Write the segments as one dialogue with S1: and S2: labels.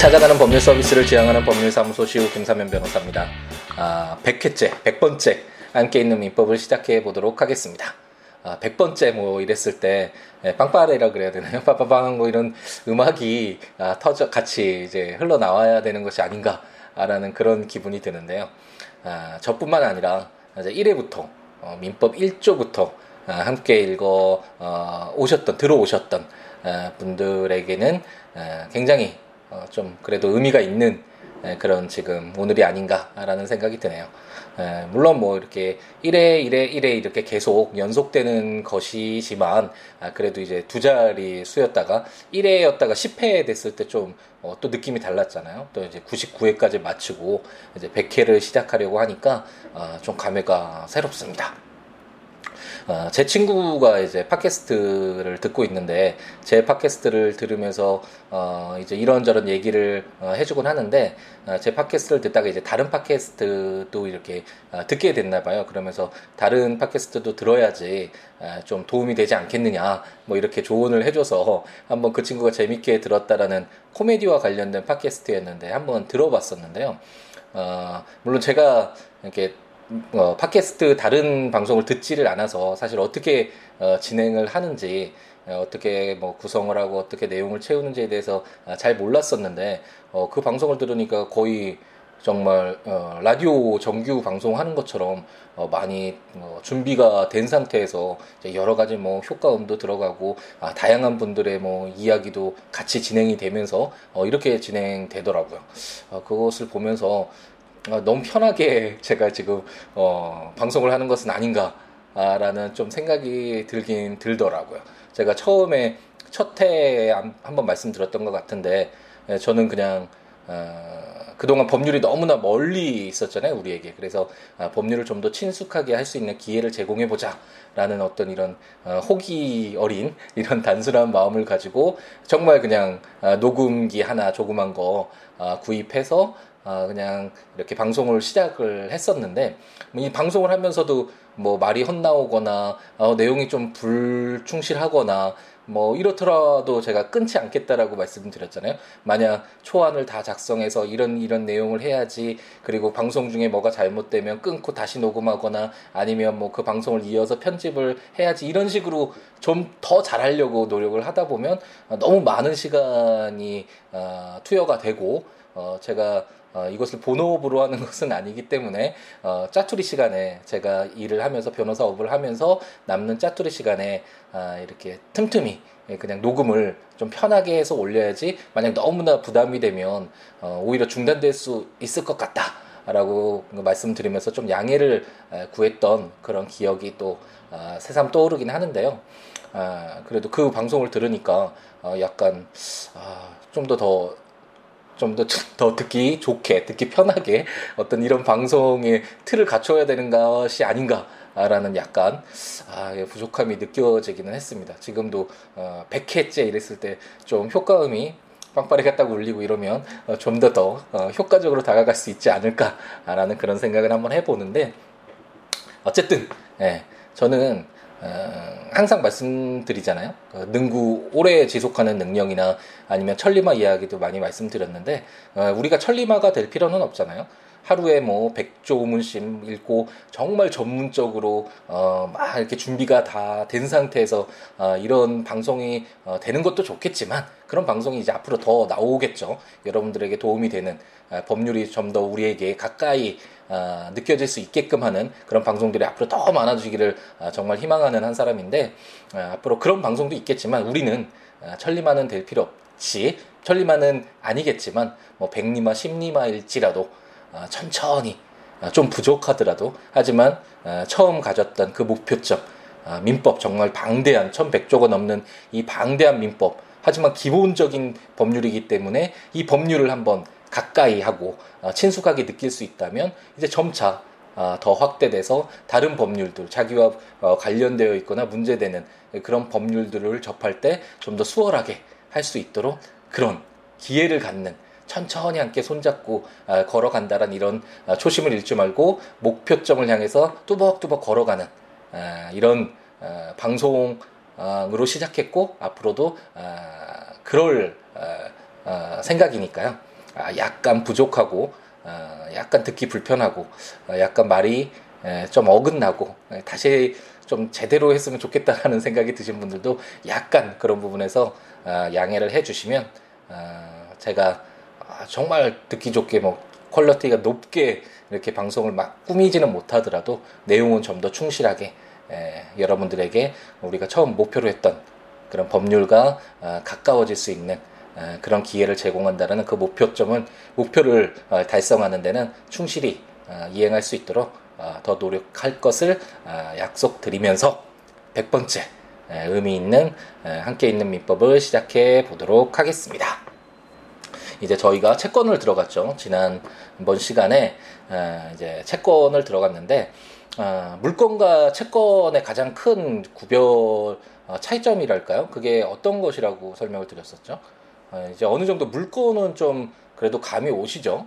S1: 찾아가는 법률 서비스를 지향하는 법률사무소 시우 김사면 변호사입니다. 아, 100회째, 100번째 함께 있는 민법을 시작해 보도록 하겠습니다. 아, 100번째 뭐 이랬을 때 예, 빵빠레라 그래야 되나요? 빠빠빵 뭐 이런 음악이 아, 터져 같이 이제 흘러나와야 되는 것이 아닌가라는 그런 기분이 드는데요. 아, 저뿐만 아니라 이제 1회부터 어, 민법 1조부터 아, 함께 읽어 어, 오셨던 들어오셨던 아, 분들에게는 아, 굉장히 어, 좀 그래도 의미가 있는 에, 그런 지금 오늘이 아닌가라는 생각이 드네요. 에, 물론 뭐 이렇게 1회, 1회, 1회 이렇게 계속 연속되는 것이지만 아, 그래도 이제 두 자리 수였다가 1회였다가 10회 됐을 때좀 어, 또 느낌이 달랐잖아요. 또 이제 99회까지 마치고 이제 100회를 시작하려고 하니까 어, 좀 감회가 새롭습니다. 어, 제 친구가 이제 팟캐스트를 듣고 있는데 제 팟캐스트를 들으면서 어, 이제 이런저런 얘기를 어, 해주곤 하는데 어, 제 팟캐스트를 듣다가 이제 다른 팟캐스트도 이렇게 어, 듣게 됐나 봐요. 그러면서 다른 팟캐스트도 들어야지 어, 좀 도움이 되지 않겠느냐 뭐 이렇게 조언을 해줘서 한번 그 친구가 재밌게 들었다라는 코미디와 관련된 팟캐스트였는데 한번 들어봤었는데요. 어, 물론 제가 이렇게 어, 팟캐스트 다른 방송을 듣지를 않아서 사실 어떻게 어, 진행을 하는지 어, 어떻게 뭐 구성을 하고 어떻게 내용을 채우는지에 대해서 아, 잘 몰랐었는데 어, 그 방송을 들으니까 거의 정말 어, 라디오 정규 방송하는 것처럼 어, 많이 어, 준비가 된 상태에서 여러 가지 뭐 효과음도 들어가고 아, 다양한 분들의 뭐 이야기도 같이 진행이 되면서 어, 이렇게 진행되더라고요. 어, 그것을 보면서 어, 너무 편하게 제가 지금 어, 방송을 하는 것은 아닌가라는 좀 생각이 들긴 들더라고요. 제가 처음에 첫 해에 한번 말씀드렸던 것 같은데 예, 저는 그냥 어, 그동안 법률이 너무나 멀리 있었잖아요, 우리에게. 그래서 아, 법률을 좀 더 친숙하게 할 수 있는 기회를 제공해 보자라는 어떤 이런 어, 호기 어린 이런 단순한 마음을 가지고 정말 그냥 아, 녹음기 하나 조그만 거 아, 구입해서 아, 그냥 이렇게 방송을 시작을 했었는데 이 방송을 하면서도 뭐 말이 헛나오거나 어, 내용이 좀 불충실하거나 뭐 이렇더라도 제가 끊지 않겠다라고 말씀드렸잖아요. 만약 초안을 다 작성해서 이런 이런 내용을 해야지 그리고 방송 중에 뭐가 잘못되면 끊고 다시 녹음하거나 아니면 뭐 그 방송을 이어서 편집을 해야지 이런 식으로 좀 더 잘하려고 노력을 하다 보면 너무 많은 시간이 어, 투여가 되고 어, 제가 어, 이것을 본업으로 하는 것은 아니기 때문에 어, 짜투리 시간에 제가 일을 하면서 변호사업을 하면서 남는 짜투리 시간에 아, 이렇게 틈틈이 그냥 녹음을 좀 편하게 해서 올려야지 만약 너무나 부담이 되면 어, 오히려 중단될 수 있을 것 같다. 라고 말씀드리면서 좀 양해를 구했던 그런 기억이 또 아, 새삼 떠오르긴 하는데요. 아, 그래도 그 방송을 들으니까 어, 약간 아, 좀더더 좀 더 더 듣기 좋게 듣기 편하게 어떤 이런 방송의 틀을 갖춰야 되는 것이 아닌가. 라는 약간 아, 부족함이 느껴지기는 했습니다. 지금도 어, 100회째 이랬을 때 좀 효과음이 딱 울리고 이러면 어, 좀더더 어, 효과적으로 다가갈 수 있지 않을까라는 그런 생각을 한번 해보는데 어쨌든 예, 저는 어, 항상 말씀드리잖아요. 그 능구 오래 지속하는 능력이나 아니면 천리마 이야기도 많이 말씀드렸는데 어, 우리가 천리마가 될 필요는 없잖아요. 하루에 뭐 100조 문심 읽고 정말 전문적으로 어, 막 이렇게 준비가 다 된 상태에서 어, 이런 방송이 어, 되는 것도 좋겠지만 그런 방송이 이제 앞으로 더 나오겠죠. 여러분들에게 도움이 되는 어, 법률이 좀 더 우리에게 가까이 어, 느껴질 수 있게끔 하는 그런 방송들이 앞으로 더 많아지기를 어, 정말 희망하는 한 사람인데 어, 앞으로 그런 방송도 있겠지만 우리는 어, 천리만은 될 필요 없이 천리만은 아니겠지만 뭐 백리마 십리마일지라도 어, 천천히 어, 좀 부족하더라도. 하지만 어, 처음 가졌던 그 목표점 어, 민법 정말 방대한 천백조가 넘는 이 방대한 민법. 하지만 기본적인 법률이기 때문에 이 법률을 한번 가까이 하고 어, 친숙하게 느낄 수 있다면 이제 점차 어, 더 확대돼서 다른 법률들 자기와 어, 관련되어 있거나 문제되는 그런 법률들을 접할 때 좀 더 수월하게 할 수 있도록 그런 기회를 갖는 천천히 함께 손잡고 걸어간다란 이런 초심을 잃지 말고 목표점을 향해서 뚜벅뚜벅 걸어가는 이런 방송으로 시작했고 앞으로도 그럴 생각이니까요. 아, 약간 부족하고 아, 약간 듣기 불편하고 아, 약간 말이 좀 어긋나고 다시 좀 제대로 했으면 좋겠다라는 생각이 드신 분들도 약간 그런 부분에서 양해를 해주시면 제가 정말 듣기 좋게 뭐 퀄러티가 높게 이렇게 방송을 막 꾸미지는 못하더라도 내용은 좀 더 충실하게 여러분들에게 우리가 처음 목표로 했던 그런 법률과 가까워질 수 있는 그런 기회를 제공한다는 그 목표점은 목표를 어, 달성하는 데는 충실히 어, 이행할 수 있도록 어, 더 노력할 것을 약속드리면서 100번째 의미 있는 함께 있는 민법을 시작해 보도록 하겠습니다. 이제 저희가 채권을 들어갔죠. 지난번 시간에 이제 채권을 들어갔는데 물건과 채권의 가장 큰 구별 차이점이랄까요? 그게 어떤 것이라고 설명을 드렸었죠? 어, 이제 어느 정도 물건은 좀 그래도 감이 오시죠.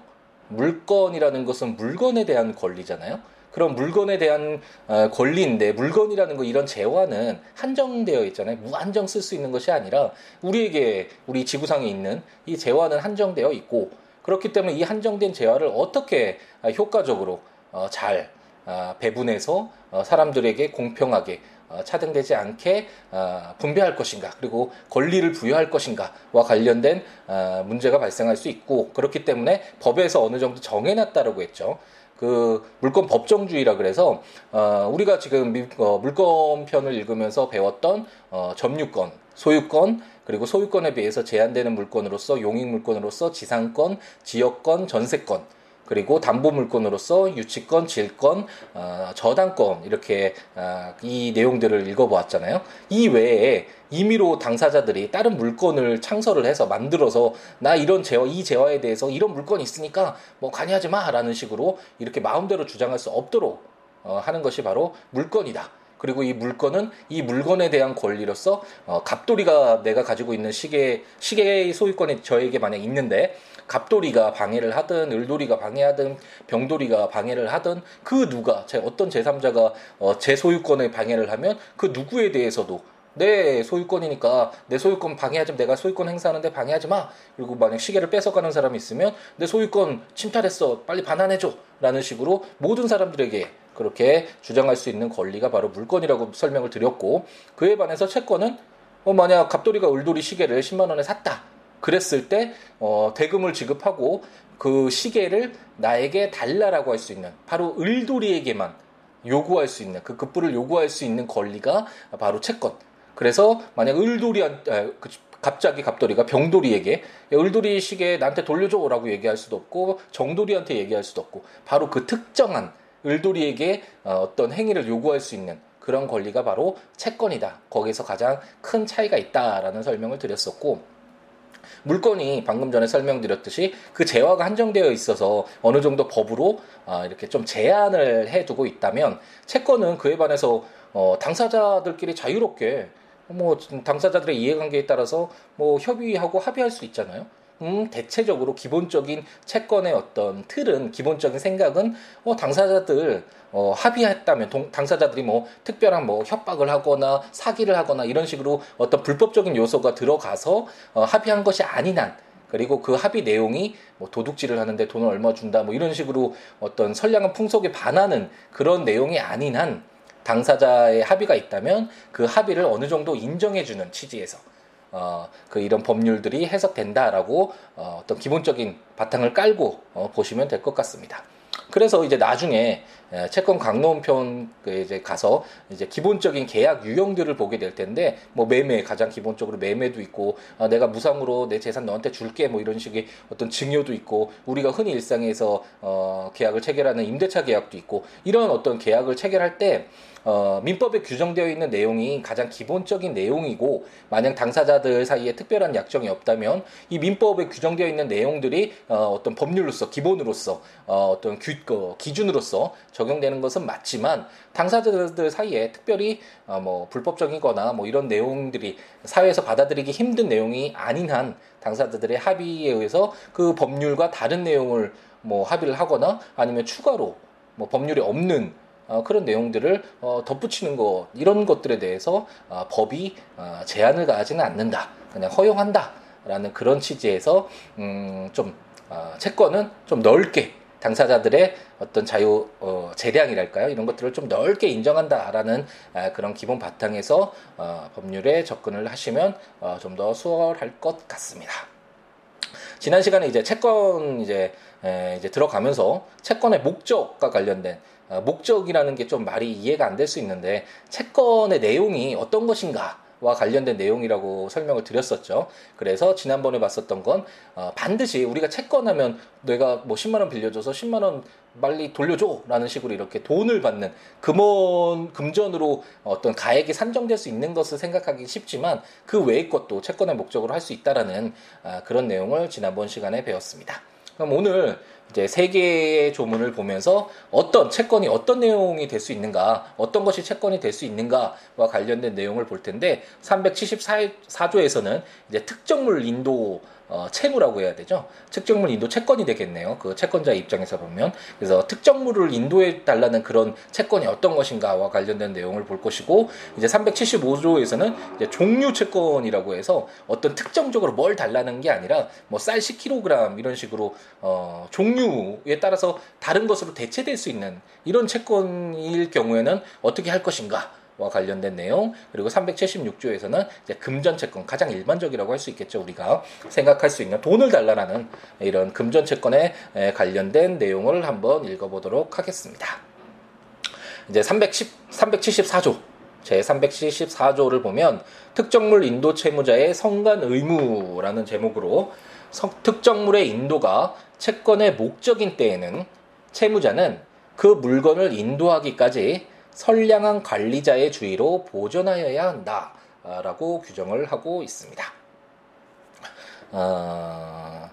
S1: 물건이라는 것은 물건에 대한 권리잖아요. 그럼 물건에 대한 어, 권리인데 물건이라는 거 이런 재화는 한정되어 있잖아요. 무한정 쓸 수 있는 것이 아니라 우리에게 우리 지구상에 있는 이 재화는 한정되어 있고 그렇기 때문에 이 한정된 재화를 어떻게 어, 효과적으로 잘 배분해서 사람들에게 공평하게 어, 차등되지 않게 어, 분배할 것인가 그리고 권리를 부여할 것인가와 관련된 어, 문제가 발생할 수 있고 그렇기 때문에 법에서 어느 정도 정해놨다라고 했죠. 그 물권 법정주의라 그래서 어 우리가 지금 미, 어, 물권 편을 읽으면서 배웠던 어 점유권, 소유권 그리고 소유권에 비해서 제한되는 물권으로서 용익 물권으로서 지상권, 지역권, 전세권 그리고 담보 물건으로서 유치권, 질권, 어, 저당권 이렇게 어, 이 내용들을 읽어보았잖아요. 이 외에 임의로 당사자들이 다른 물건을 창설을 해서 만들어서 나 이런 재화 이 재화에 대해서 이런 물건이 있으니까 뭐 관여하지 마라는 식으로 이렇게 마음대로 주장할 수 없도록 어, 하는 것이 바로 물건이다. 그리고 이 물건은 이 물건에 대한 권리로서 어, 갑돌이가 내가 가지고 있는 시계 시계의 소유권이 저에게 만약 있는데 갑돌이가 방해를 하든 을돌이가 방해하든 병돌이가 방해를 하든 그 누가 제 어떤 제3자가 어, 제 소유권을 방해를 하면 그 누구에 대해서도 내 소유권이니까 내 소유권 방해하지 마. 내가 소유권 행사하는데 방해하지 마. 그리고 만약 시계를 뺏어가는 사람이 있으면 내 소유권 침탈했어. 빨리 반환해줘. 라는 식으로 모든 사람들에게 그렇게 주장할 수 있는 권리가 바로 물건이라고 설명을 드렸고 그에 반해서 채권은 어, 만약 갑돌이가 을돌이 시계를 10만 원에 샀다. 그랬을 때 어, 대금을 지급하고 그 시계를 나에게 달라라고 할 수 있는 바로 을돌이에게만 요구할 수 있는 그 급부를 요구할 수 있는 권리가 바로 채권. 그래서 만약 을돌이한 그 갑자기 갑돌이가 병돌이에게 을돌이 시계 나한테 돌려줘라고 얘기할 수도 없고 정돌이한테 얘기할 수도 없고 바로 그 특정한 을돌이에게 어, 어떤 행위를 요구할 수 있는 그런 권리가 바로 채권이다. 거기서 가장 큰 차이가 있다라는 설명을 드렸었고 물건이 방금 전에 설명드렸듯이 그 재화가 한정되어 있어서 어느 정도 법으로 아, 이렇게 좀 제한을 해두고 있다면 채권은 그에 반해서 어, 당사자들끼리 자유롭게 뭐 당사자들의 이해관계에 따라서 뭐 협의하고 합의할 수 있잖아요. 음, 대체적으로 기본적인 채권의 어떤 틀은 기본적인 생각은 어, 당사자들 어, 합의했다면 동, 당사자들이 뭐 특별한 뭐 협박을 하거나 사기를 하거나 이런 식으로 어떤 불법적인 요소가 들어가서 어, 합의한 것이 아닌 한 그리고 그 합의 내용이 뭐 도둑질을 하는데 돈을 얼마 준다 뭐 이런 식으로 어떤 선량한 풍속에 반하는 그런 내용이 아닌 한 당사자의 합의가 있다면 그 합의를 어느 정도 인정해주는 취지에서 어, 그 이런 법률들이 해석된다라고 어, 어떤 기본적인 바탕을 깔고 어, 보시면 될 것 같습니다. 그래서 이제 나중에 채권 강론편 그 이제 가서 이제 기본적인 계약 유형들을 보게 될 텐데 뭐 매매 가장 기본적으로 매매도 있고 아, 내가 무상으로 내 재산 너한테 줄게 뭐 이런 식의 어떤 증여도 있고 우리가 흔히 일상에서 어 계약을 체결하는 임대차 계약도 있고 이런 어떤 계약을 체결할 때 어, 민법에 규정되어 있는 내용이 가장 기본적인 내용이고 만약 당사자들 사이에 특별한 약정이 없다면 이 민법에 규정되어 있는 내용들이 어, 어떤 법률로서 기본으로서 어, 어떤 규, 어, 기준으로서 적용되는 것은 맞지만 당사자들 사이에 특별히 어, 뭐 불법적이거나 뭐 이런 내용들이 사회에서 받아들이기 힘든 내용이 아닌 한 당사자들의 합의에 의해서 그 법률과 다른 내용을 뭐 합의를 하거나 아니면 추가로 뭐 법률이 없는 어, 그런 내용들을 어, 덧붙이는 것 이런 것들에 대해서 어, 법이 어, 제한을 가하지는 않는다 그냥 허용한다라는 그런 취지에서 음, 좀 어, 채권은 좀 넓게 당사자들의 어떤 자유 어, 재량이랄까요 이런 것들을 좀 넓게 인정한다라는 아, 그런 기본 바탕에서 어, 법률에 접근을 하시면 어, 좀더 수월할 것 같습니다. 지난 시간에 이제 채권 이제 에, 이제 들어가면서 채권의 목적과 관련된 어, 목적이라는 게 좀 말이 이해가 안 될 수 있는데 채권의 내용이 어떤 것인가 와 관련된 내용이라고 설명을 드렸었죠. 그래서 지난번에 봤었던 건 어, 반드시 우리가 채권하면 내가 뭐 10만 원 빌려줘서 10만 원 빨리 돌려줘라는 식으로 이렇게 돈을 받는 금원 금전으로 어떤 가액이 산정될 수 있는 것을 생각하기 쉽지만 그 외의 것도 채권의 목적으로 할 수 있다라는 아, 그런 내용을 지난번 시간에 배웠습니다. 그럼 오늘 이제 세 개의 조문을 보면서 어떤 채권이 어떤 내용이 될 수 있는가, 어떤 것이 채권이 될 수 있는가와 관련된 내용을 볼 텐데 374조에서는 이제 특정물 인도 어, 채무라고 해야 되죠. 특정물 인도 채권이 되겠네요. 그 채권자 입장에서 보면 그래서 특정물을 인도해 달라는 그런 채권이 어떤 것인가와 관련된 내용을 볼 것이고 이제 375조에서는 이제 종류 채권이라고 해서 어떤 특정적으로 뭘 달라는 게 아니라 뭐 쌀 10kg 이런 식으로 어, 종류에 따라서 다른 것으로 대체될 수 있는 이런 채권일 경우에는 어떻게 할 것인가 와 관련된 내용 그리고 376조에서는 이제 금전 채권 가장 일반적이라고 할 수 있겠죠 우리가 생각할 수 있는 돈을 달라라는 이런 금전 채권에 관련된 내용을 한번 읽어보도록 하겠습니다. 이제 310 374조 제 374조를 보면 특정물 인도 채무자의 성간 의무라는 제목으로 특정물의 인도가 채권의 목적인 때에는 채무자는 그 물건을 인도하기까지 선량한 관리자의 주의로 보존하여야 한다라고 규정을 하고 있습니다. 어,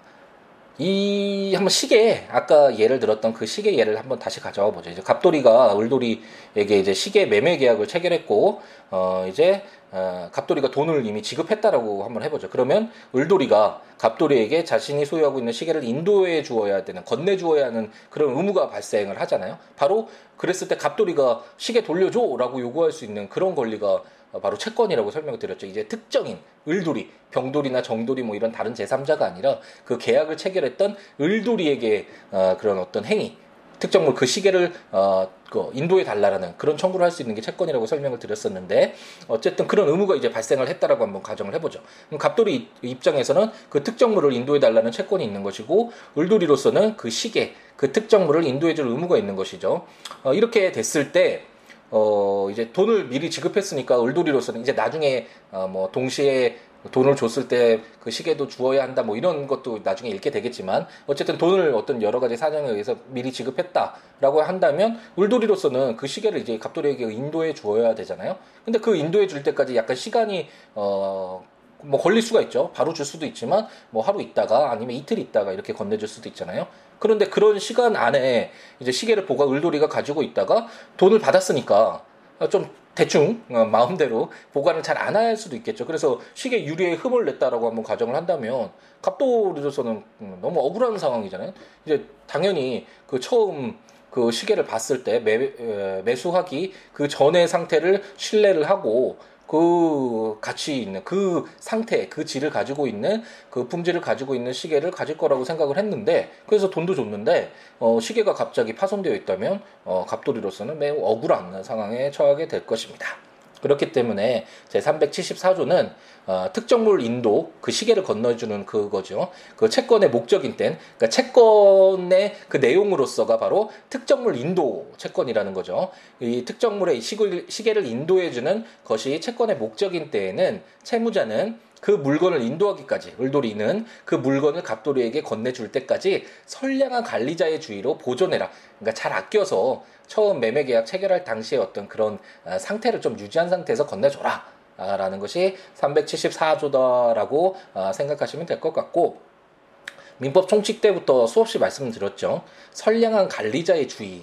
S1: 이 한번 시계 아까 예를 들었던 그 시계 예를 한번 다시 가져와 보죠. 이제 갑돌이가 을돌이에게 이제 시계 매매 계약을 체결했고 어 이제 어, 갑돌이가 돈을 이미 지급했다라고 한번 해보죠. 그러면 을돌이가 갑돌이에게 자신이 소유하고 있는 시계를 인도해 주어야 되는 건네 주어야 하는 그런 의무가 발생을 하잖아요. 바로 그랬을 때 갑돌이가 시계 돌려줘라고 요구할 수 있는 그런 권리가 바로 채권이라고 설명을 드렸죠. 이제 특정인 을돌이, 병돌이나 정돌이 뭐 이런 다른 제3자가 아니라 그 계약을 체결했던 을돌이에게 어, 그런 어떤 행위, 특정물 그 시계를 어, 그 인도해 달라라는 그런 청구를 할 수 있는 게 채권이라고 설명을 드렸었는데 어쨌든 그런 의무가 이제 발생을 했다라고 한번 가정을 해보죠. 그럼 갑돌이 입장에서는 그 특정물을 인도해 달라는 채권이 있는 것이고 을돌이로서는 그 시계 그 특정물을 인도해 줄 의무가 있는 것이죠. 어, 이렇게 됐을 때 어, 이제 돈을 미리 지급했으니까 을돌이로서는 이제 나중에 어, 뭐 동시에 돈을 줬을 때 그 시계도 주어야 한다 뭐 이런 것도 나중에 읽게 되겠지만 어쨌든 돈을 어떤 여러 가지 사정에 의해서 미리 지급했다라고 한다면 울돌이로서는 그 시계를 이제 갑돌이에게 인도해 주어야 되잖아요. 근데 그 인도해 줄 때까지 약간 시간이 어. 뭐 걸릴 수가 있죠. 바로 줄 수도 있지만 뭐 하루 있다가 아니면 이틀 있다가 이렇게 건네줄 수도 있잖아요. 그런데 그런 시간 안에 이제 시계를 보가 을돌이가 가지고 있다가 돈을 받았으니까 좀 대충 어, 마음대로 보관을 잘 안 할 수도 있겠죠. 그래서 시계 유리에 흠을 냈다라고 한번 가정을 한다면 갑돌이로서는 음, 너무 억울한 상황이잖아요. 이제 당연히 그 처음 그 시계를 봤을 때 매, 매수하기 그 전의 상태를 신뢰를 하고 그 가치 있는 그 상태, 그 질을 가지고 있는 그 품질을 가지고 있는 시계를 가질 거라고 생각을 했는데 그래서 돈도 줬는데 어, 시계가 갑자기 파손되어 있다면 어, 갑돌이로서는 매우 억울한 상황에 처하게 될 것입니다. 그렇기 때문에 제 374조는 어, 특정물 인도 그 시계를 건너주는 그거죠. 그 채권의 목적인 땐 그러니까 채권의 그 내용으로서가 바로 특정물 인도 채권이라는 거죠. 이 특정물의 시계를 인도해주는 것이 채권의 목적인 때에는 채무자는 그 물건을 인도하기까지 을돌이는 그 물건을 갑돌이에게 건네줄 때까지 선량한 관리자의 주의로 보존해라. 그러니까 잘 아껴서 처음 매매 계약 체결할 당시에 어떤 그런 아, 상태를 좀 유지한 상태에서 건네줘라. 라는 것이 374조다라고 아, 생각하시면 될 것 같고 민법 총칙 때부터 수없이 말씀드렸죠. 선량한 관리자의 주의.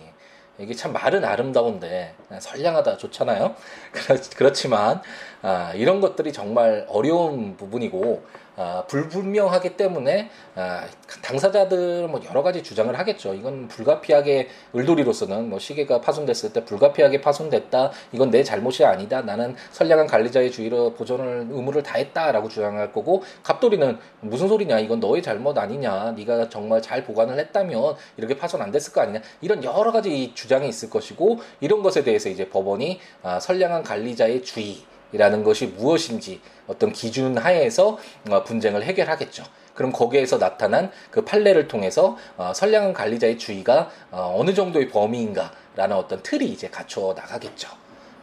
S1: 이게 참 말은 아름다운데 선량하다 좋잖아요. 그렇지만 아, 이런 것들이 정말 어려운 부분이고 아, 불분명하기 때문에 아, 당사자들 뭐 여러 가지 주장을 하겠죠. 이건 불가피하게 을돌이로서는 뭐 시계가 파손됐을 때 불가피하게 파손됐다. 이건 내 잘못이 아니다. 나는 선량한 관리자의 주의로 보존을 의무를 다했다라고 주장할 거고 갑돌이는 무슨 소리냐? 이건 너의 잘못 아니냐? 네가 정말 잘 보관을 했다면 이렇게 파손 안 됐을 거 아니냐? 이런 여러 가지 주장이 있을 것이고 이런 것에 대해서 이제 법원이 아, 선량한 관리자의 주의 이라는 것이 무엇인지 어떤 기준 하에서 어, 분쟁을 해결하겠죠. 그럼 거기에서 나타난 그 판례를 통해서 어, 선량한 관리자의 주의가 어, 어느 정도의 범위인가라는 어떤 틀이 이제 갖춰 나가겠죠.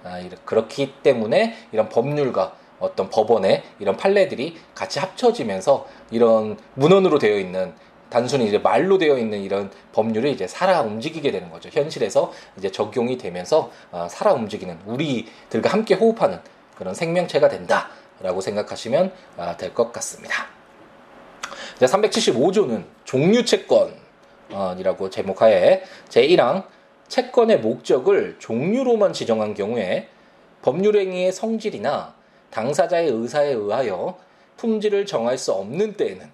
S1: 아, 그렇기 때문에 이런 법률과 어떤 법원의 이런 판례들이 같이 합쳐지면서 이런 문헌으로 되어 있는 단순히 이제 말로 되어 있는 이런 법률이 이제 살아 움직이게 되는 거죠. 현실에서 이제 적용이 되면서 살아 움직이는 우리들과 함께 호흡하는 그런 생명체가 된다라고 생각하시면 아, 될것 같습니다. 375조는 종류채권이라고 제목하에 제1항 채권의 목적을 종류로만 지정한 경우에 법률행위의 성질이나 당사자의 의사에 의하여 품질을 정할 수 없는 때에는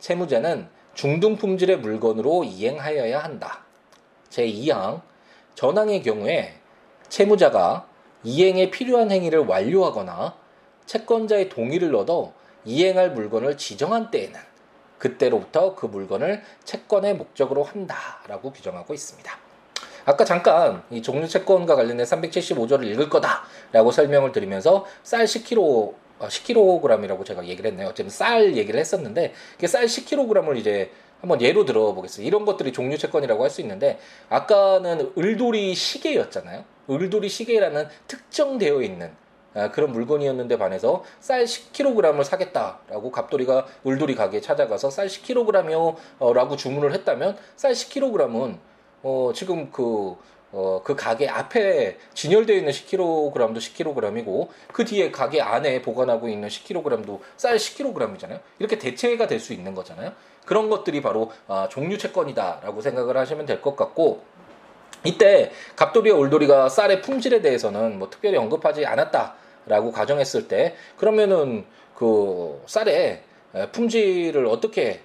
S1: 채무자는 중등 품질의 물건으로 이행하여야 한다. 제2항 전항의 경우에 채무자가 이행에 필요한 행위를 완료하거나 채권자의 동의를 얻어 이행할 물건을 지정한 때에는 그때로부터 그 물건을 채권의 목적으로 한다라고 규정하고 있습니다. 아까 잠깐 이 종류 채권과 관련된 375조를 읽을 거다라고 설명을 드리면서 쌀 10kg 10kg이라고 제가 얘기를 했네요. 어쨌든 쌀 얘기를 했었는데 쌀 10kg을 이제 한번 예로 들어보겠습니다. 이런 것들이 종류 채권이라고 할 수 있는데 아까는 을돌이 시계였잖아요. 을돌이 시계라는 특정되어 있는 아, 그런 물건이었는데 반해서 쌀 10kg을 사겠다라고 갑돌이가 을돌이 가게에 찾아가서 쌀 10kg이요 라고 주문을 했다면 쌀 10kg은 어, 지금 그 어, 그 가게 앞에 진열되어 있는 10kg도 10kg이고 그 뒤에 가게 안에 보관하고 있는 10kg도 쌀 10kg이잖아요. 이렇게 대체가 될 수 있는 거잖아요. 그런 것들이 바로 아, 종류 채권이다라고 생각을 하시면 될 것 같고 이때 갑돌이와 올돌이가 쌀의 품질에 대해서는 뭐 특별히 언급하지 않았다라고 가정했을 때 그러면은 그 쌀의 품질을 어떻게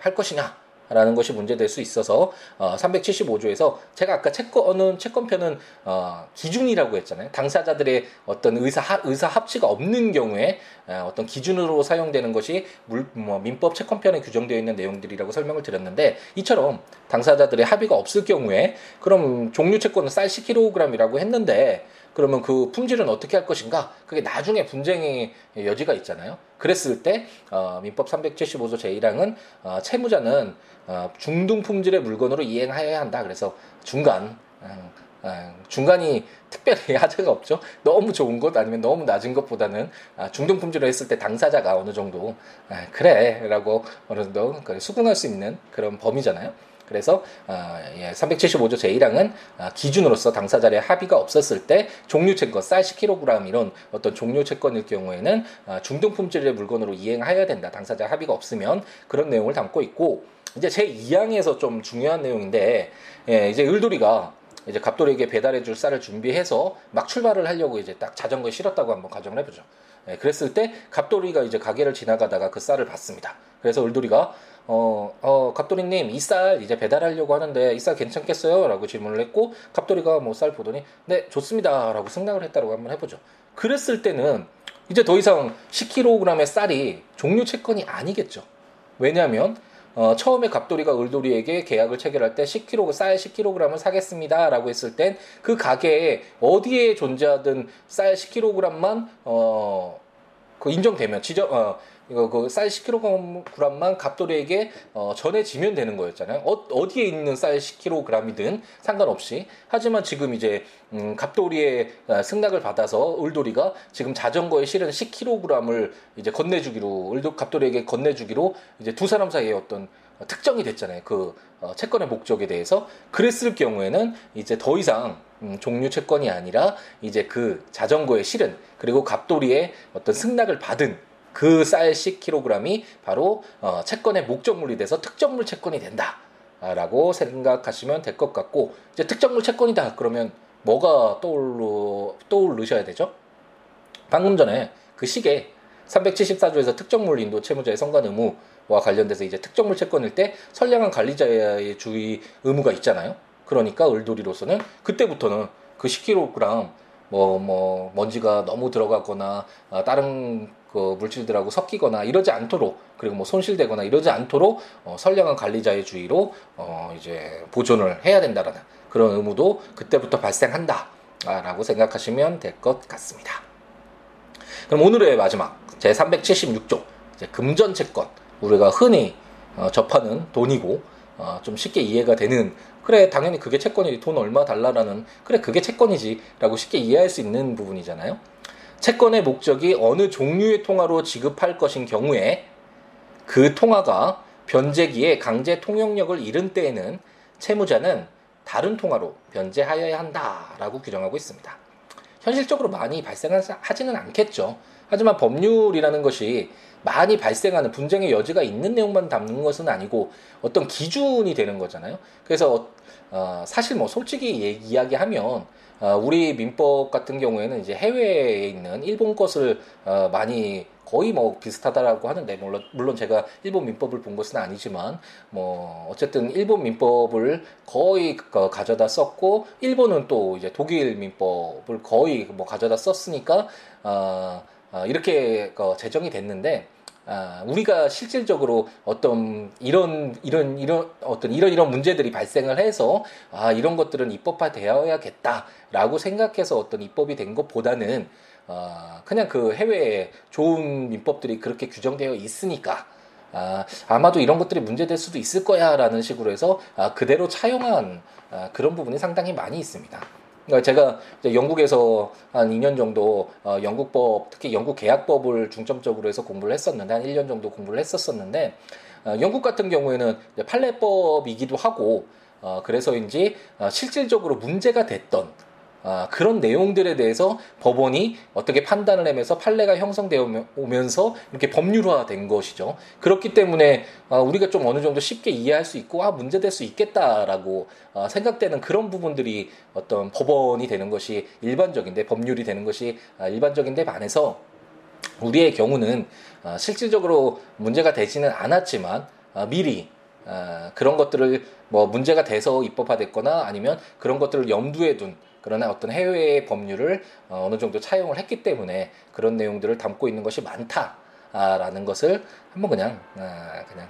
S1: 할 것이냐 라는 것이 문제될 수 있어서 어, 375조에서 제가 아까 채권은 채권편은 어, 기준이라고 했잖아요. 당사자들의 어떤 의사 하, 의사 합치가 없는 경우에 어, 어떤 기준으로 사용되는 것이 물, 뭐, 민법 채권편에 규정되어 있는 내용들이라고 설명을 드렸는데 이처럼 당사자들의 합의가 없을 경우에 그럼 종류 채권은 쌀 10kg이라고 했는데 그러면 그 품질은 어떻게 할 것인가? 그게 나중에 분쟁의 여지가 있잖아요. 그랬을 때 어, 민법 375조 제1항은 어, 채무자는 어, 중등 품질의 물건으로 이행하여야 한다. 그래서 중간 어, 어, 중간이 특별히 하자가 없죠. 너무 좋은 것 아니면 너무 낮은 것보다는 아, 중등 품질로 했을 때 당사자가 어느 정도 아, 그래라고 어느 정도 수긍할 수 있는 그런 범위잖아요. 그래서 어, 예, 375조 제1항은 어, 기준으로서 당사자의 합의가 없었을 때 종류 채권 쌀 10kg 이런 어떤 종류 채권일 경우에는 어, 중등 품질의 물건으로 이행하여야 된다. 당사자 합의가 없으면 그런 내용을 담고 있고 이제 제2항에서 좀 중요한 내용인데 예, 이제 을돌이가 이제 갑돌이에게 배달해 줄 쌀을 준비해서 막 출발을 하려고 이제 딱 자전거에 실었다고 한번 가정을 해보죠. 예, 그랬을 때 갑돌이가 이제 가게를 지나가다가 그 쌀을 봤습니다. 그래서 을돌이가 어, 어, 갑돌이님, 이 쌀 이제 배달하려고 하는데 이 쌀 괜찮겠어요? 라고 질문을 했고, 갑돌이가 뭐 쌀 보더니, 네, 좋습니다. 라고 승낙을 했다고 한번 해보죠. 그랬을 때는 이제 더 이상 10kg의 쌀이 종류 채권이 아니겠죠. 왜냐하면, 어, 처음에 갑돌이가 을돌이에게 계약을 체결할 때 10kg, 쌀 10kg을 사겠습니다. 라고 했을 땐 그 가게에 어디에 존재하든 쌀 10kg만, 어, 그 인정되면, 지적, 어, 이거 그 쌀 10kg만 갑돌이에게 어, 전해지면 되는 거였잖아요. 어, 디에 있는 쌀 10kg이든 상관없이. 하지만 지금 이제 음, 갑돌이의 어, 승낙을 받아서 을돌이가 지금 자전거에 실은 10kg을 이제 건네주기로 을돌 갑돌이에게 건네주기로 이제 두 사람 사이에 어떤 특정이 됐잖아요. 그 어, 채권의 목적에 대해서 그랬을 경우에는 이제 더 이상 음, 종류 채권이 아니라 이제 그 자전거에 실은 그리고 갑돌이의 어떤 승낙을 받은 그 쌀 10kg이 바로 어, 채권의 목적물이 돼서 특정물 채권이 된다라고 생각하시면 될 것 같고 이제 특정물 채권이다 그러면 뭐가 떠올르 떠올르셔야 되죠? 방금 전에 그 시계 374조에서 특정물 인도 채무자의 성관 의무와 관련돼서 이제 특정물 채권일 때 선량한 관리자의 주의 의무가 있잖아요. 그러니까 을돌이로서는 그때부터는 그 10kg 뭐, 뭐, 먼지가 너무 들어가거나, 아, 다른 그 물질들하고 섞이거나 이러지 않도록, 그리고 뭐 손실되거나 이러지 않도록, 어, 선량한 관리자의 주의로, 어, 이제 보존을 해야 된다라는 그런 의무도 그때부터 발생한다. 라고 생각하시면 될 것 같습니다. 그럼 오늘의 마지막, 제 376조, 금전 채권. 우리가 흔히 어, 접하는 돈이고, 어, 좀 쉽게 이해가 되는 그래 당연히 그게 채권이지 돈 얼마 달라라는 그래 그게 채권이지라고 쉽게 이해할 수 있는 부분이잖아요. 채권의 목적이 어느 종류의 통화로 지급할 것인 경우에 그 통화가 변제기에 강제 통용력을 잃은 때에는 채무자는 다른 통화로 변제하여야 한다라고 규정하고 있습니다. 현실적으로 많이 발생하지는 않겠죠. 하지만 법률이라는 것이 많이 발생하는 분쟁의 여지가 있는 내용만 담는 것은 아니고 어떤 기준이 되는 거잖아요. 그래서 어, 사실 뭐 솔직히 얘기, 이야기하면 어, 우리 민법 같은 경우에는 이제 해외에 있는 일본 것을 어, 많이 거의 뭐 비슷하다라고 하는데 물론 물론 제가 일본 민법을 본 것은 아니지만 뭐 어쨌든 일본 민법을 거의 그 가져다 썼고 일본은 또 이제 독일 민법을 거의 뭐 가져다 썼으니까 어, 어, 이렇게 어, 제정이 됐는데 아, 우리가 실질적으로 어떤 이런 이런 이런 어떤 이런 이런 문제들이 발생을 해서 아 이런 것들은 입법화되어야겠다라고 생각해서 어떤 입법이 된 것보다는 어, 그냥 그 해외에 좋은 민법들이 그렇게 규정되어 있으니까 아, 아마도 이런 것들이 문제될 수도 있을 거야라는 식으로 해서 아, 그대로 차용한 아, 그런 부분이 상당히 많이 있습니다. 그러니까 제가 영국에서 한 2년 정도 어, 영국법 특히 영국 계약법을 중점적으로 해서 공부를 했었는데 한 1년 정도 공부를 했었었는데 어, 영국 같은 경우에는 판례법이기도 하고 어, 그래서인지 어, 실질적으로 문제가 됐던 아, 그런 내용들에 대해서 법원이 어떻게 판단을 하면서 판례가 형성되어 오면서 이렇게 법률화된 것이죠. 그렇기 때문에 아, 우리가 좀 어느 정도 쉽게 이해할 수 있고 아 문제될 수 있겠다라고 아, 생각되는 그런 부분들이 어떤 법원이 되는 것이 일반적인데 법률이 되는 것이 아, 일반적인데 반해서 우리의 경우는 아, 실질적으로 문제가 되지는 않았지만 아, 미리 아, 그런 것들을 뭐 문제가 돼서 입법화됐거나 아니면 그런 것들을 염두에 둔 그러나 어떤 해외의 법률을 어, 어느 정도 차용을 했기 때문에 그런 내용들을 담고 있는 것이 많다라는 것을 한번 그냥 아, 그냥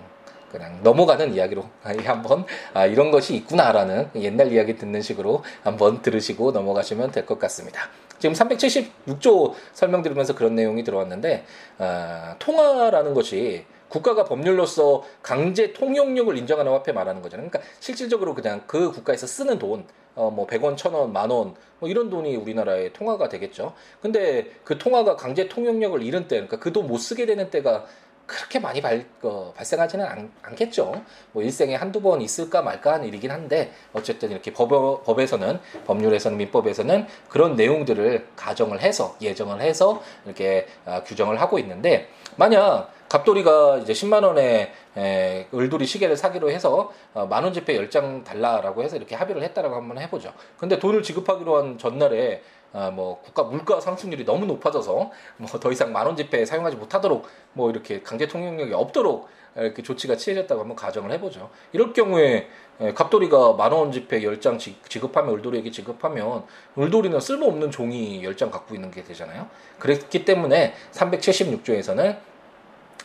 S1: 그냥 넘어가는 이야기로 한번 아, 이런 것이 있구나라는 옛날 이야기 듣는 식으로 한번 들으시고 넘어가시면 될 것 같습니다. 지금 376조 설명드리면서 그런 내용이 들어왔는데 아, 통화라는 것이 국가가 법률로서 강제 통용력을 인정하는 화폐 말하는 거잖아요. 그러니까 실질적으로 그냥 그 국가에서 쓰는 돈, 어, 뭐 100원, 1000원, 만원, 뭐 이런 돈이 우리나라의 통화가 되겠죠. 근데 그 통화가 강제 통용력을 잃은 때, 그러니까 그 돈 못 쓰게 되는 때가 그렇게 많이 발, 어, 발생하지는 않, 겠죠뭐 일생에 한두 번 있을까 말까 하는 일이긴 한데 어쨌든 이렇게 법, 법에서는 법률에서는 민법에서는 그런 내용들을 가정을 해서 예정을 해서 이렇게 어, 규정을 하고 있는데 만약 갑돌이가 이제 10만 원에 에, 을돌이 시계를 사기로 해서 어, 만원 지폐 10장 달라라고 해서 이렇게 합의를 했다라고 한번 해보죠. 근데 돈을 지급하기로 한 전날에 어, 뭐 국가 물가 상승률이 너무 높아져서 뭐 더 이상 만원 지폐 사용하지 못하도록 뭐 이렇게 강제 통용력이 없도록 이렇게 조치가 취해졌다고 한번 가정을 해보죠. 이럴 경우에 갑돌이가 만원 지폐 10장 지급하면 을돌이에게 지급하면 을돌이는 쓸모없는 종이 10장 갖고 있는 게 되잖아요. 그랬기 때문에 376조에서는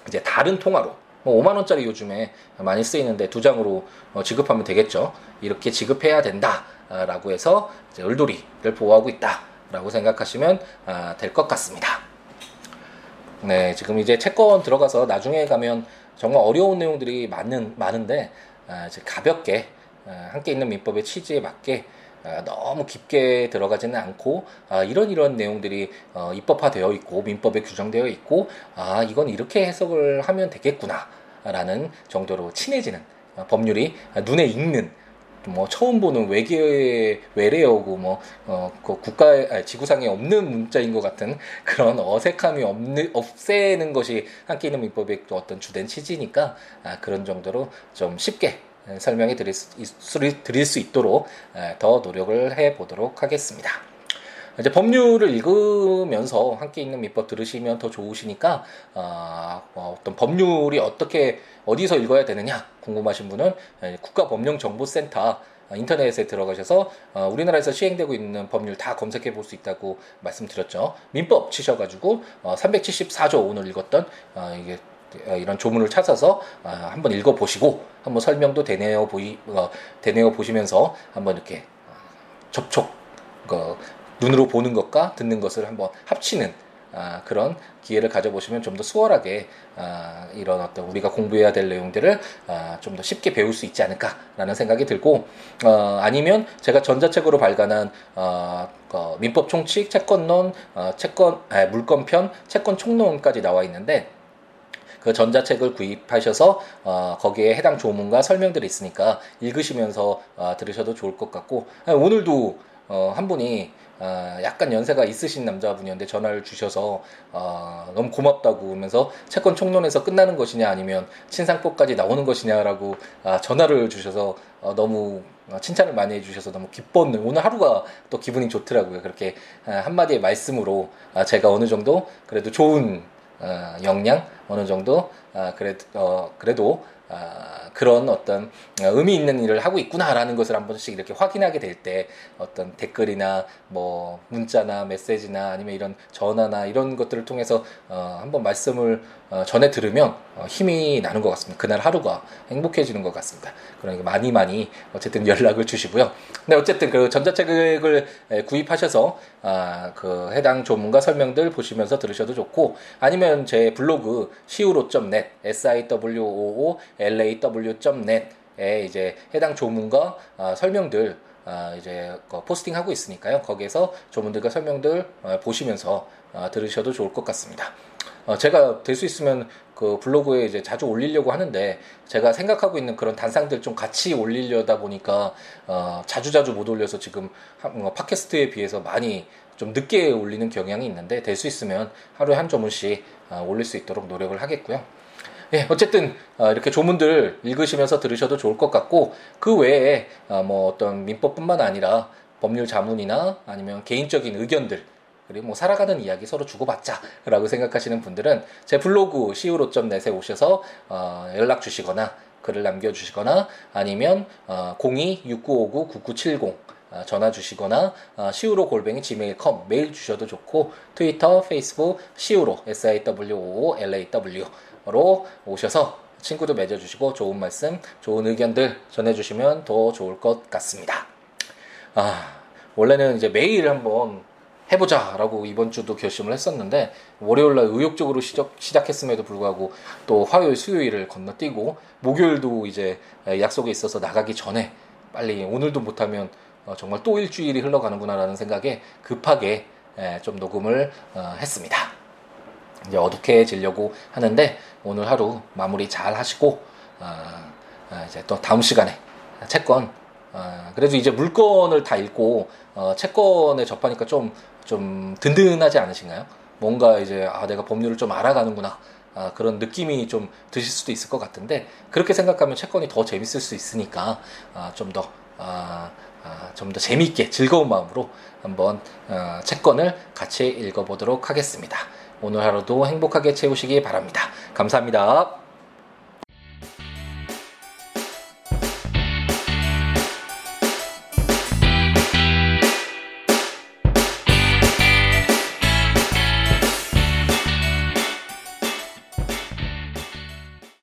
S1: 이제 다른 통화로 뭐 5만 원짜리 요즘에 많이 쓰이는데 두 장으로 어, 지급하면 되겠죠. 이렇게 지급해야 된다라고 해서 이제 을돌이를 보호하고 있다라고 생각하시면 아, 될것 같습니다. 네, 지금 이제 채권 들어가서 나중에 가면 정말 어려운 내용들이 많은 많은데 아, 가볍게 아, 함께 있는 민법의 취지에 맞게 아, 너무 깊게 들어가지는 않고 아, 이런 이런 내용들이 어, 입법화되어 있고 민법에 규정되어 있고 아 이건 이렇게 해석을 하면 되겠구나라는 정도로 친해지는 어, 법률이 눈에 익는 뭐 처음 보는 외계의 외래어고 뭐 어, 그 국가 아, 지구상에 없는 문자인 것 같은 그런 어색함이 없는 없애는 것이 함께 있는 민법의 어떤 주된 취지니까 아, 그런 정도로 좀 쉽게 설명해 드릴 수, 드릴 수 있도록 더 노력을 해 보도록 하겠습니다. 이제 법률을 읽으면서 함께 있는 민법 들으시면 더 좋으시니까 어, 어떤 법률이 어떻게 어디서 읽어야 되느냐 궁금하신 분은 국가법령정보센터 인터넷에 들어가셔서 어, 우리나라에서 시행되고 있는 법률 다 검색해 볼 수 있다고 말씀드렸죠. 민법 치셔가지고 어, 374조 오늘 읽었던 어, 이게 어, 이런 조문을 찾아서 어, 한번 읽어보시고 한번 설명도 대내어 보이 어, 대내어 보시면서 한번 이렇게 접촉 그 눈으로 보는 것과 듣는 것을 한번 합치는 아, 그런 기회를 가져보시면 좀 더 수월하게 아, 이런 어떤 우리가 공부해야 될 내용들을 아, 좀 더 쉽게 배울 수 있지 않을까라는 생각이 들고 어, 아니면 제가 전자책으로 발간한 어, 어, 민법 총칙, 채권론, 어, 채권 아, 물권편, 채권 총론까지 나와 있는데 그 전자책을 구입하셔서 어, 거기에 해당 조문과 설명들이 있으니까 읽으시면서 어, 들으셔도 좋을 것 같고 아니, 오늘도 어, 한 분이 어, 약간 연세가 있으신 남자분이었는데 전화를 주셔서 어, 너무 고맙다고 하면서 채권 총론에서 끝나는 것이냐 아니면 친상법까지 나오는 것이냐라고 아, 전화를 주셔서 어, 너무 칭찬을 많이 해주셔서 너무 기뻤는 오늘 하루가 또 기분이 좋더라고요. 그렇게 아, 한마디의 말씀으로 아, 제가 어느 정도 그래도 좋은 어, 역량 어느 정도 아, 그래도 어, 그래도 아, 그런 어떤 의미 있는 일을 하고 있구나라는 것을 한 번씩 이렇게 확인하게 될 때 어떤 댓글이나 뭐 문자나 메시지나 아니면 이런 전화나 이런 것들을 통해서 어, 한번 말씀을 어, 전해 들으면 어, 힘이 나는 것 같습니다. 그날 하루가 행복해지는 것 같습니다. 그러니까 많이 많이 어쨌든 연락을 주시고요. 근데 어쨌든 그 전자책을 구입하셔서 아, 그 해당 조문과 설명들 보시면서 들으셔도 좋고 아니면 제 블로그 siwo.net s i w o o l a w.net에 이제 해당 조문과 아, 설명들 아, 이제 그 포스팅하고 있으니까요. 거기에서 조문들과 설명들 어, 보시면서 어, 들으셔도 좋을 것 같습니다. 어, 제가 될 수 있으면 그 블로그에 이제 자주 올리려고 하는데 제가 생각하고 있는 그런 단상들 좀 같이 올리려다 보니까 어, 자주 자주 못 올려서 지금 뭐 팟캐스트에 비해서 많이 좀 늦게 올리는 경향이 있는데 될 수 있으면 하루에 한 조문씩 어, 올릴 수 있도록 노력을 하겠고요. 예, 어쨌든 어, 이렇게 조문들 읽으시면서 들으셔도 좋을 것 같고 그 외에 어, 뭐 어떤 민법뿐만 아니라 법률 자문이나 아니면 개인적인 의견들 그리고 뭐 살아가는 이야기 서로 주고받자라고 생각하시는 분들은 제 블로그 siwo.net에 오셔서 어, 연락 주시거나 글을 남겨주시거나 아니면 어, 02-6959-9970 어, 전화 주시거나 어, 시우로 골뱅이 gmail.com 메일 주셔도 좋고 트위터, 페이스북 시우로 s i w o l a w 로 오셔서 친구도 맺어주시고 좋은 말씀, 좋은 의견들 전해주시면 더 좋을 것 같습니다. 아 원래는 이제 매일 한번 해보자라고 이번 주도 결심을 했었는데 월요일날 의욕적으로 시작, 시작했음에도 불구하고 또 화요일, 수요일을 건너뛰고 목요일도 이제 약속에 있어서 나가기 전에 빨리 오늘도 못하면 어, 정말 또 일주일이 흘러가는구나라는 생각에 급하게 좀 녹음을 어, 했습니다. 이제 어둑해지려고 하는데 오늘 하루 마무리 잘 하시고 어, 이제 또 다음 시간에 채권 그래도 이제 물건을 다 읽고 채권에 접하니까 좀 좀 든든하지 않으신가요? 뭔가 이제 아 내가 법률을 좀 알아가는구나 아, 그런 느낌이 좀 드실 수도 있을 것 같은데 그렇게 생각하면 채권이 더 재밌을 수 있으니까 아, 좀더 아, 아, 좀 더 재미있게 즐거운 마음으로 한번 어, 채권을 같이 읽어보도록 하겠습니다. 오늘 하루도 행복하게 채우시기 바랍니다. 감사합니다.